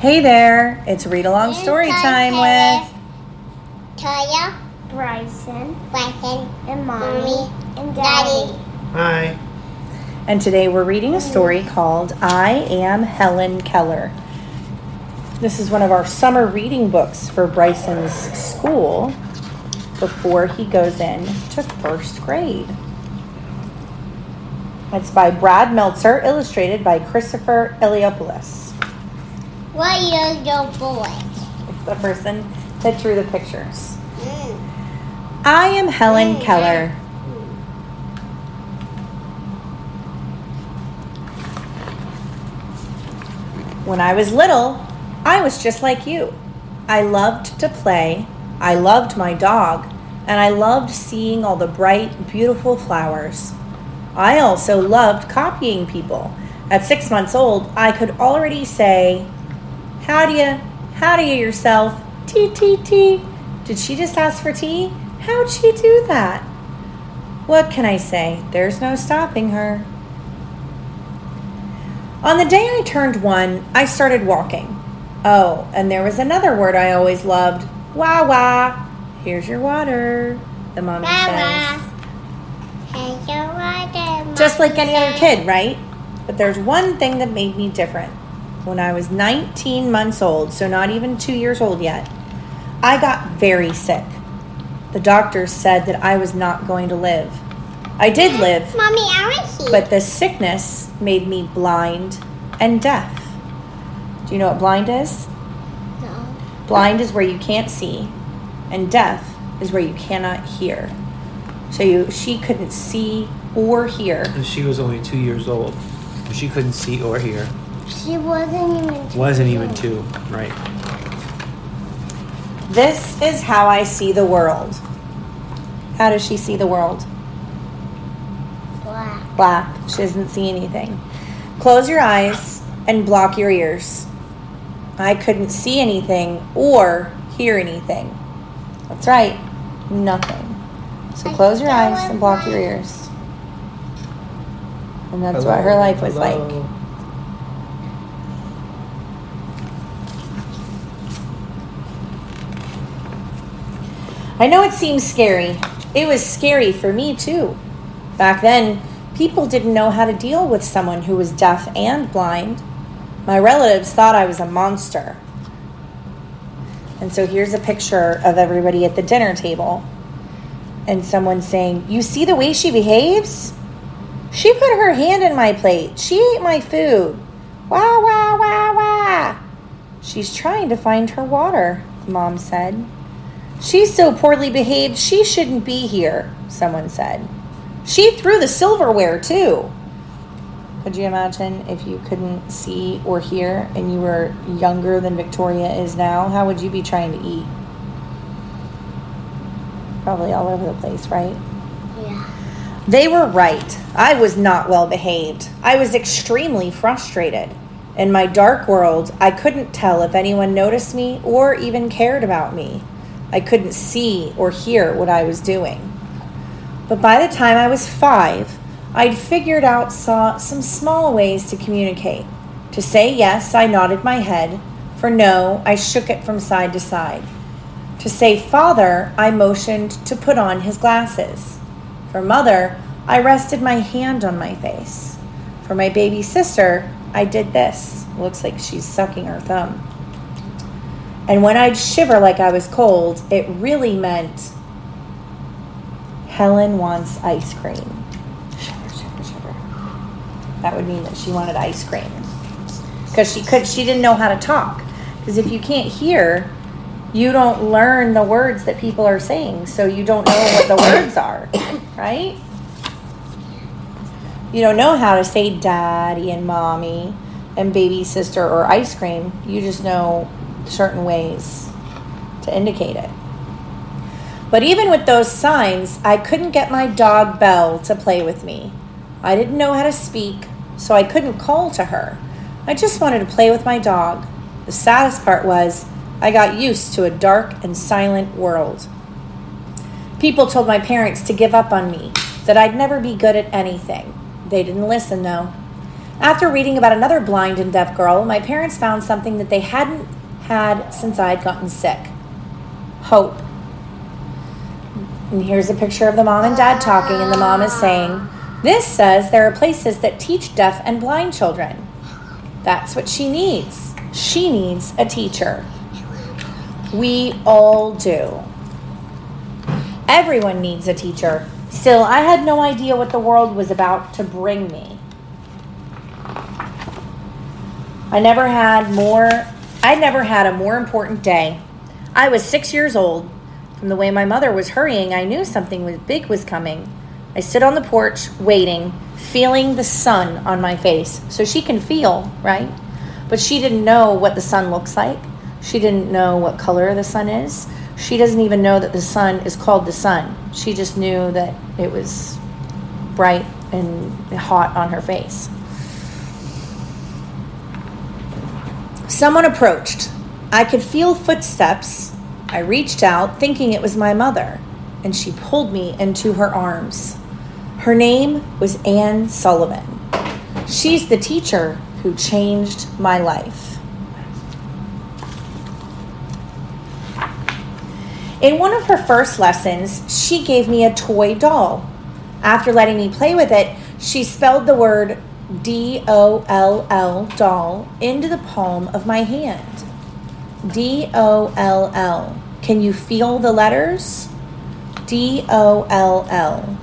Hey there, it's read along story time with Toya, Bryson, Bryson, and Mommy, mommy, and Daddy. daddy. Hi. and today we're reading a story called I Am Helen Keller. This is one of our summer reading books for Bryson's school before he goes in to first grade. It's by Brad Meltzer, illustrated by Christopher Eliopoulos. What is your boy? It's the person that drew the pictures. Mm. I am Helen Keller. When I was little, I was just like you. I loved to play, I loved my dog, and I loved seeing all the bright, beautiful flowers. I also loved copying people. At six months old, I could already say, How do you, how do you yourself? T T T. Did she just ask for tea? How'd she do that? What can I say? There's no stopping her. On the day I turned one, I started walking. Oh, and there was another word I always loved wah wah. Here's your water, the mommy Wah, says. Here's your water, Just like Mommy any other kid, right? But there's one thing that made me different. When I was 19 months old, so not even two years old yet, I got very sick. The doctors said that I was not going to live. I did live, Mommy, I want but the sickness made me blind and deaf. Do you know what blind is? No. Blind is where you can't see, and deaf is where you cannot hear. So you, she couldn't see or hear. And she was only two years old. She couldn't see or hear. She wasn't even. two Wasn't even two. Right. This is how I see the world. How does she see the world? Black. Black. She doesn't see anything. Close your eyes and block your ears. I couldn't see anything or hear anything. That's right, nothing. So close your eyes and block your ears. And that's what her life was like. Hello. I know it seems scary. It was scary for me too. Back then, people didn't know how to deal with someone who was deaf and blind. My relatives thought I was a monster. And so here's a picture of everybody at the dinner table. And someone saying, You see the way she behaves? She put her hand in my plate. She ate my food. Wah, wah, wah, wah. She's trying to find her water, Mom said. She's so poorly behaved, she shouldn't be here, someone said. She threw the silverware, too. Could you imagine if you couldn't see or hear and you were younger than Victoria is now? How would you be trying to eat? Probably all over the place, right? Yeah. They were right. I was not well behaved. I was extremely frustrated. In my dark world, I couldn't tell if anyone noticed me or even cared about me. I couldn't see or hear what I was doing. But by the time I was five, I'd figured out some small ways to communicate. To say yes, I nodded my head. For no, I shook it from side to side. To say father, I motioned to put on his glasses. For mother, I rested my hand on my face. For my baby sister, I did this. Looks like she's sucking her thumb. And when I'd shiver like I was cold, it really meant Helen wants ice cream. Shiver, shiver, shiver. That would mean that she wanted ice cream. Because she could she didn't know how to talk. Because if you can't hear, you don't learn the words that people are saying. So you don't know what the words are. Right? You don't know how to say daddy and mommy and baby sister or ice cream. You just know certain ways to indicate it. But even with those signs, I couldn't get my dog Belle to play with me. I didn't know how to speak, so I couldn't call to her. I just wanted to play with my dog. The saddest part was, I got used to a dark and silent world. People told my parents to give up on me, that I'd never be good at anything. They didn't listen, though. After reading about another blind and deaf girl, my parents found something that they hadn't had since I had gotten sick hope. And here's a picture of the mom and dad talking, and the mom is saying, This says there are places that teach deaf and blind children. That's what she needs. She needs a teacher. We all do. Everyone needs a teacher. Still, I had no idea what the world was about to bring me. I never had more I never had a more important day. I was 6 years old. From the way my mother was hurrying, I knew something was big was coming. I stood on the porch waiting, feeling the sun on my face. So she can feel, right? But she didn't know what the sun looks like. She didn't know what color the sun is. She doesn't even know that the sun is called the sun. She just knew that it was bright and hot on her face. Someone approached. I could feel footsteps. I reached out, thinking it was my mother, and she pulled me into her arms. Her name was Anne Sullivan. She's the teacher who changed my life. In one of her first lessons, she gave me a toy doll. After letting me play with it, she spelled the word D O L L doll into the palm of my hand. D O L L. Can you feel the letters? D O L L.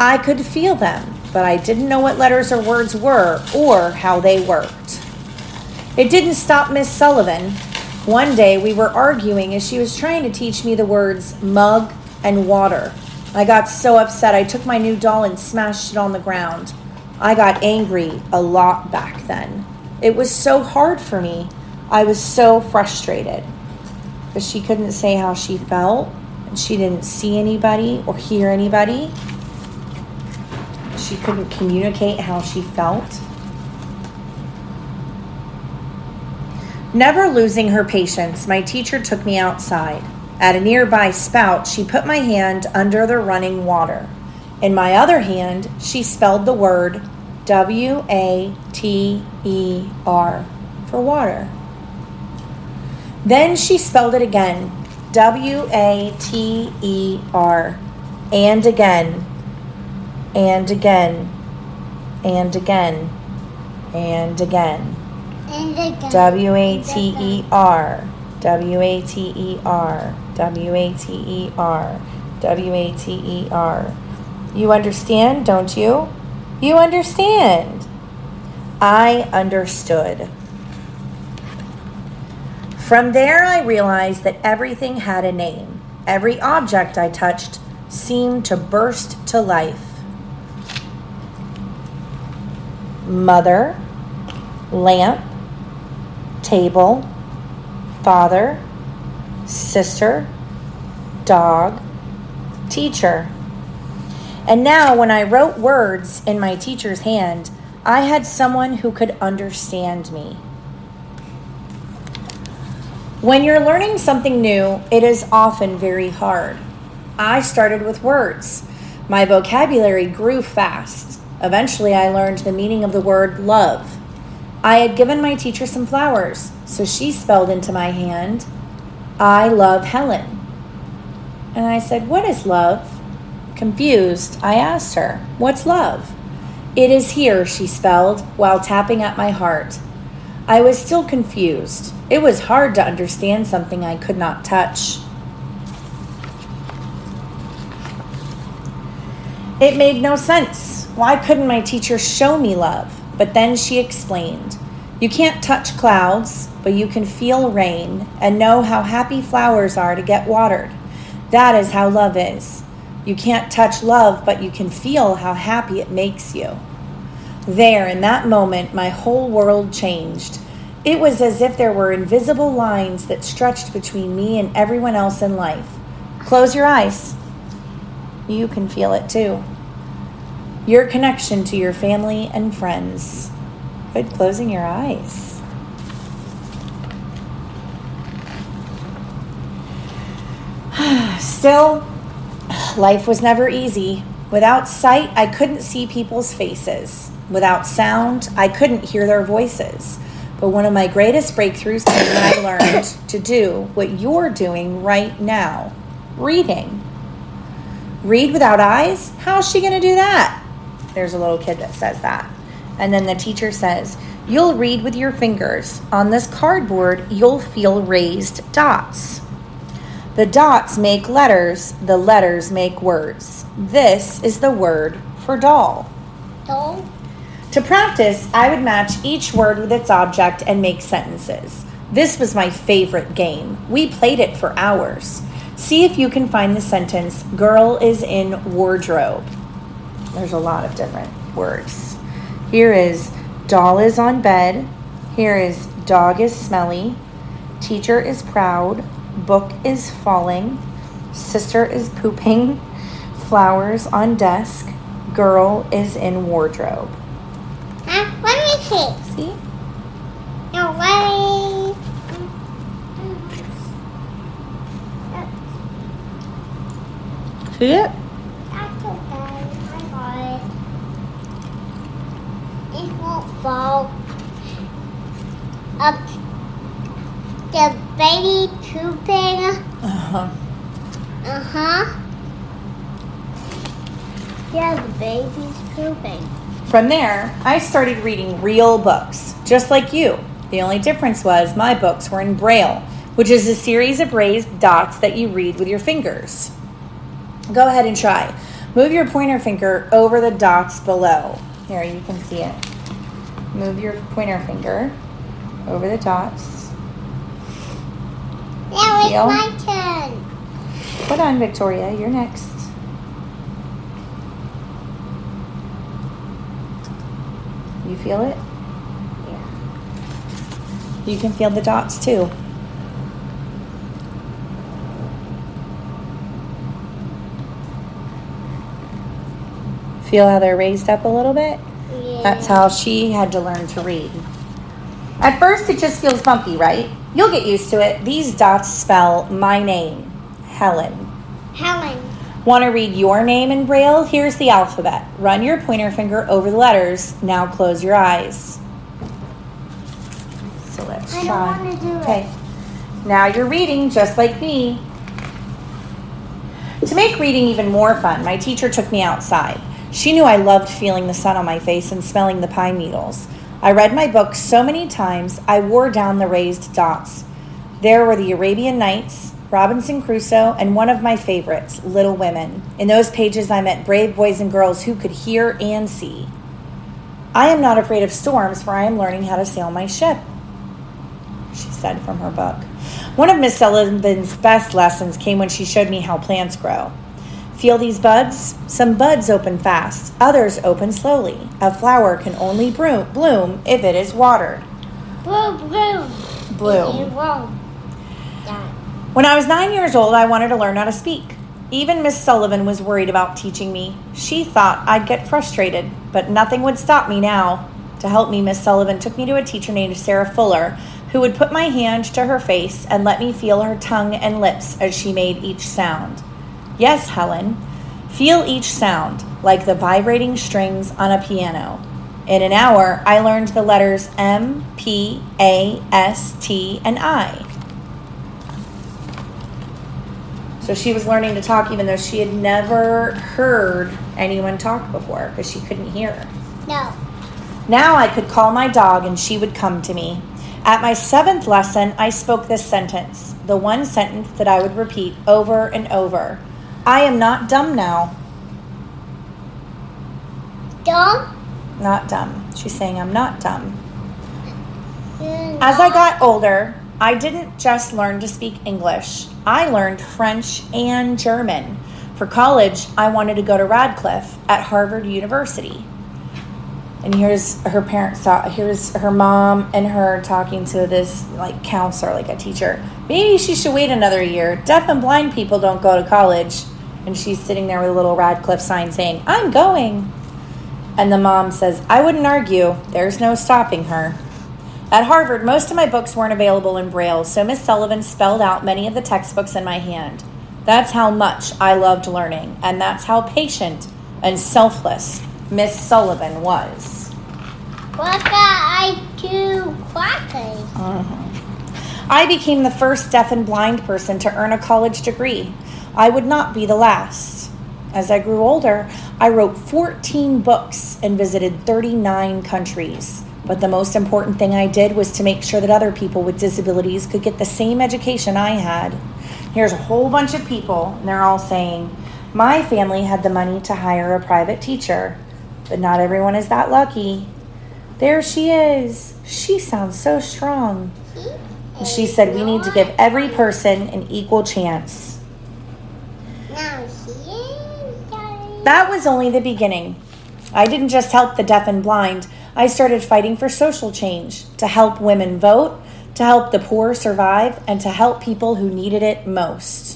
I could feel them, but I didn't know what letters or words were or how they worked. It didn't stop Miss Sullivan. One day we were arguing as she was trying to teach me the words mug and water. I got so upset I took my new doll and smashed it on the ground. I got angry a lot back then. It was so hard for me. I was so frustrated. But she couldn't say how she felt, and she didn't see anybody or hear anybody. She couldn't communicate how she felt. Never losing her patience, my teacher took me outside. At a nearby spout, she put my hand under the running water. In my other hand, she spelled the word W A T E R for water. Then she spelled it again W A T E R and again and again and again and again. And again. W A T E R W A T E R W A T E R W A T E R. You understand, don't you? You understand. I understood. From there, I realized that everything had a name. Every object I touched seemed to burst to life. Mother, lamp, table, father, sister, dog, teacher. And now, when I wrote words in my teacher's hand, I had someone who could understand me. When you're learning something new, it is often very hard. I started with words. My vocabulary grew fast. Eventually, I learned the meaning of the word love. I had given my teacher some flowers, so she spelled into my hand, I love Helen. And I said, What is love? Confused, I asked her, What's love? It is here, she spelled, while tapping at my heart. I was still confused. It was hard to understand something I could not touch. It made no sense. Why couldn't my teacher show me love? But then she explained You can't touch clouds, but you can feel rain and know how happy flowers are to get watered. That is how love is. You can't touch love, but you can feel how happy it makes you. There, in that moment, my whole world changed. It was as if there were invisible lines that stretched between me and everyone else in life. Close your eyes. You can feel it too. Your connection to your family and friends. Good closing your eyes. Still, life was never easy. Without sight, I couldn't see people's faces. Without sound, I couldn't hear their voices. But one of my greatest breakthroughs came when I learned to do what you're doing right now reading. Read without eyes? How's she going to do that? There's a little kid that says that. And then the teacher says, You'll read with your fingers. On this cardboard, you'll feel raised dots. The dots make letters, the letters make words. This is the word for doll. Doll. To practice, I would match each word with its object and make sentences. This was my favorite game. We played it for hours. See if you can find the sentence, girl is in wardrobe. There's a lot of different words. Here is doll is on bed. Here is dog is smelly. Teacher is proud. Book is falling. Sister is pooping. Flowers on desk. Girl is in wardrobe. Huh? Let me see. See? No, me. See it? That's okay. I got it. It won't fall. Up. The baby pooping. Uh-huh. Uh huh. Yeah, the baby's pooping. From there, I started reading real books, just like you. The only difference was my books were in Braille, which is a series of raised dots that you read with your fingers. Go ahead and try. Move your pointer finger over the dots below. Here, you can see it. Move your pointer finger over the dots. Now it's my turn. Hold on, Victoria, you're next. You feel it? Yeah. You can feel the dots too. Feel how they're raised up a little bit? Yeah. That's how she had to learn to read. At first, it just feels bumpy, right? You'll get used to it. These dots spell my name, Helen. Helen. Want to read your name in Braille? Here's the alphabet. Run your pointer finger over the letters. Now close your eyes. So let's I don't try. wanna do it. okay. Now you're reading just like me. To make reading even more fun, my teacher took me outside. She knew I loved feeling the sun on my face and smelling the pine needles. I read my book so many times, I wore down the raised dots. There were the Arabian Nights, Robinson Crusoe, and one of my favorites, Little Women. In those pages, I met brave boys and girls who could hear and see. I am not afraid of storms, for I am learning how to sail my ship, she said from her book. One of Miss Sullivan's best lessons came when she showed me how plants grow. Feel these buds? Some buds open fast, others open slowly. A flower can only bloom, bloom if it is watered. Bloom, bloom. Bloom. You won't. die. When I was nine years old, I wanted to learn how to speak. Even Miss Sullivan was worried about teaching me. She thought I'd get frustrated, but nothing would stop me now. To help me, Miss Sullivan took me to a teacher named Sarah Fuller, who would put my hand to her face and let me feel her tongue and lips as she made each sound. Yes, Helen, feel each sound like the vibrating strings on a piano. In an hour, I learned the letters M, P, A, S, T, and I. So she was learning to talk even though she had never heard anyone talk before because she couldn't hear. No. Now I could call my dog and she would come to me. At my seventh lesson, I spoke this sentence, the one sentence that I would repeat over and over I am not dumb now. Dumb. Not dumb. She's saying I'm not dumb. You're As I got older, I didn't just learn to speak English, I learned French and German. For college, I wanted to go to Radcliffe at Harvard University. And here's her parents talk, here's her mom and her talking to this like counselor, like a teacher. Maybe she should wait another year. Deaf and blind people don't go to college. And she's sitting there with a little Radcliffe sign saying, I'm going. And the mom says, I wouldn't argue. There's no stopping her. At Harvard, most of my books weren't available in Braille, so Miss Sullivan spelled out many of the textbooks in my hand. That's how much I loved learning, and that's how patient and selfless Miss Sullivan was. What I do quackers? Uh-huh. I became the first deaf and blind person to earn a college degree. I would not be the last. As I grew older, I wrote 14 books and visited 39 countries. But the most important thing I did was to make sure that other people with disabilities could get the same education I had. Here's a whole bunch of people, and they're all saying, My family had the money to hire a private teacher, but not everyone is that lucky. There she is. She sounds so strong. And she said, We need to give every person an equal chance. Now here, Daddy. That was only the beginning. I didn't just help the deaf and blind, I started fighting for social change to help women vote, to help the poor survive, and to help people who needed it most.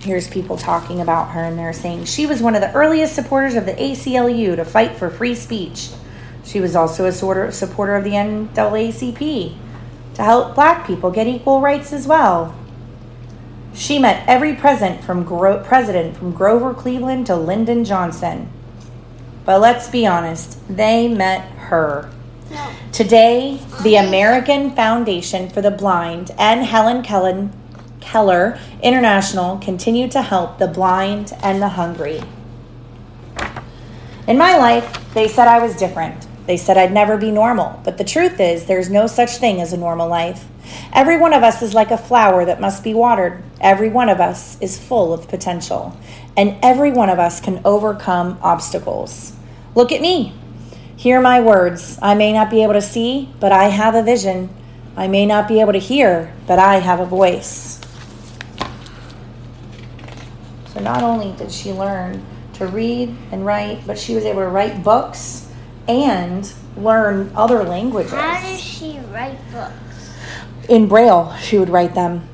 Here's people talking about her, and they're saying she was one of the earliest supporters of the ACLU to fight for free speech. She was also a sort of supporter of the NAACP to help black people get equal rights as well. She met every president from, Gro- president from Grover Cleveland to Lyndon Johnson. But let's be honest, they met her. Today, the American Foundation for the Blind and Helen Kellen, Keller International continue to help the blind and the hungry. In my life, they said I was different. They said I'd never be normal. But the truth is, there's no such thing as a normal life. Every one of us is like a flower that must be watered. Every one of us is full of potential. And every one of us can overcome obstacles. Look at me. Hear my words. I may not be able to see, but I have a vision. I may not be able to hear, but I have a voice. So not only did she learn to read and write, but she was able to write books and learn other languages. How does she write books? In Braille, she would write them.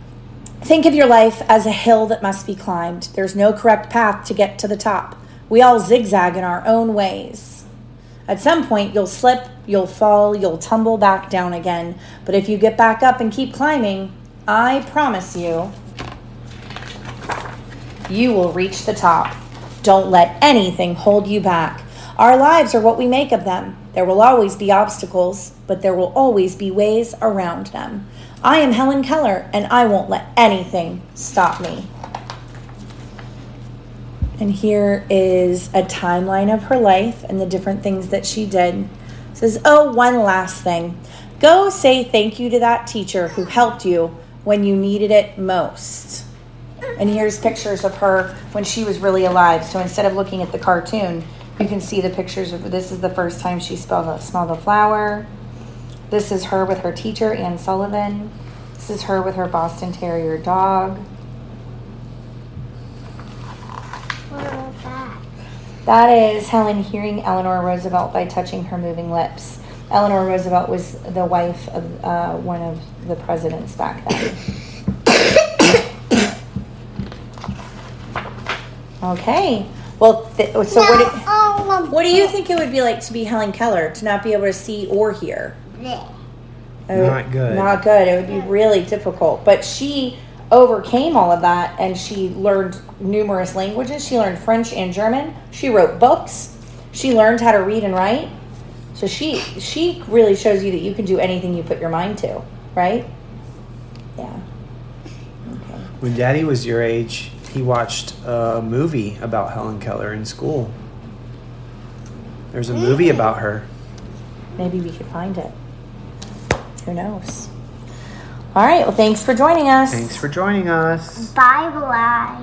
Think of your life as a hill that must be climbed. There's no correct path to get to the top. We all zigzag in our own ways. At some point, you'll slip, you'll fall, you'll tumble back down again. But if you get back up and keep climbing, I promise you, you will reach the top. Don't let anything hold you back. Our lives are what we make of them. There will always be obstacles, but there will always be ways around them. I am Helen Keller, and I won't let anything stop me. And here is a timeline of her life and the different things that she did. It says, Oh, one last thing. Go say thank you to that teacher who helped you when you needed it most. And here's pictures of her when she was really alive. So instead of looking at the cartoon, you can see the pictures of this is the first time she spelled a, smelled a flower. This is her with her teacher, Anne Sullivan. This is her with her Boston Terrier dog. That? That is Helen hearing Eleanor Roosevelt by touching her moving lips. Eleanor Roosevelt was the wife of uh, one of the presidents back then. Okay. Well, th- so what? Do, all of what do you think it would be like to be Helen Keller to not be able to see or hear? this. It would- Not good. Not good. It would be really difficult. But she overcame all of that and she learned numerous languages. She learned French and German. She wrote books. She learned how to read and write. So she she really shows you that you can do anything you put your mind to, right? Yeah. Okay. When Daddy was your age, he watched a movie about Helen Keller in school. There's a movie hmm. about her. Maybe we could find it. Who knows? All right. Well, thanks for joining us. Thanks for joining us. Bye bye.